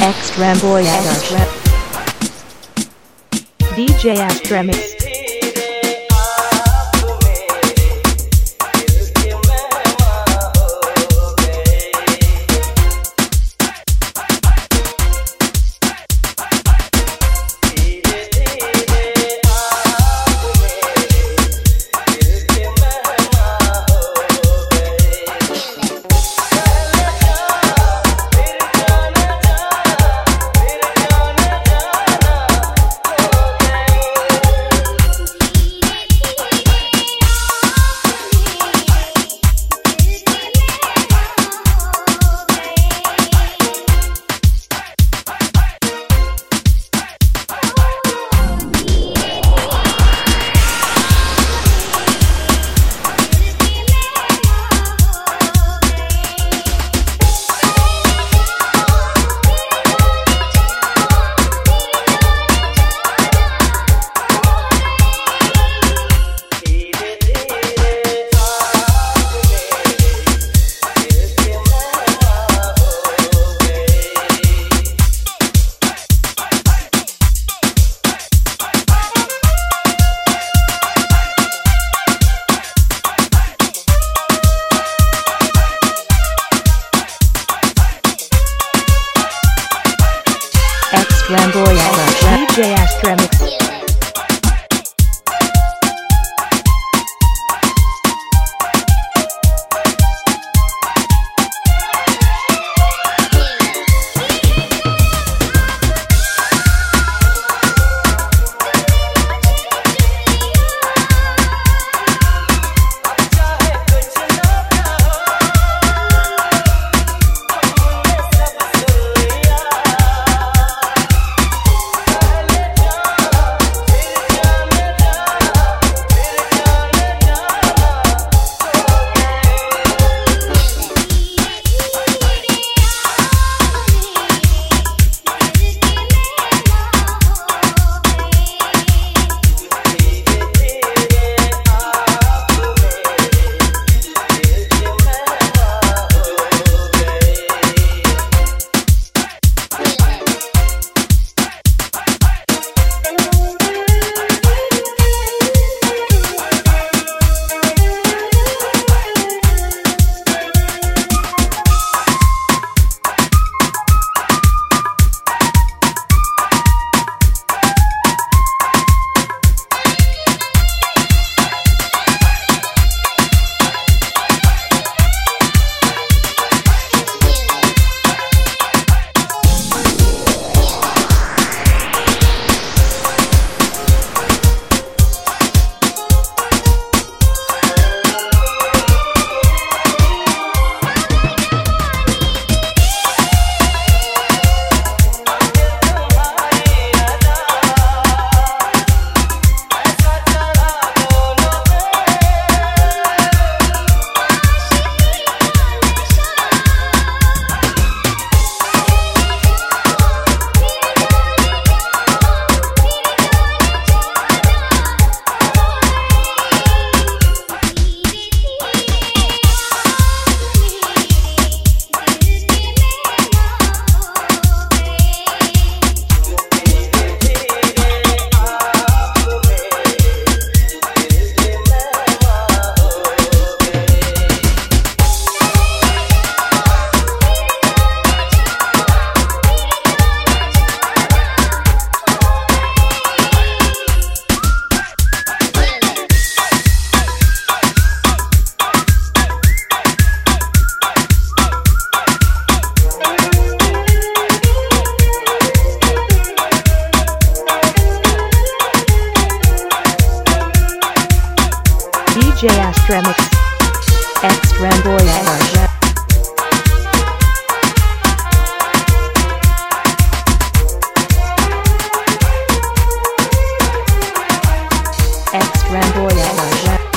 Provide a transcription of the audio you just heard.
Extra Boy Extra. DJ Astremix. X Ramboy DJ Astremix. DJ Astramix, Extramboy Extra. Extrem Extra.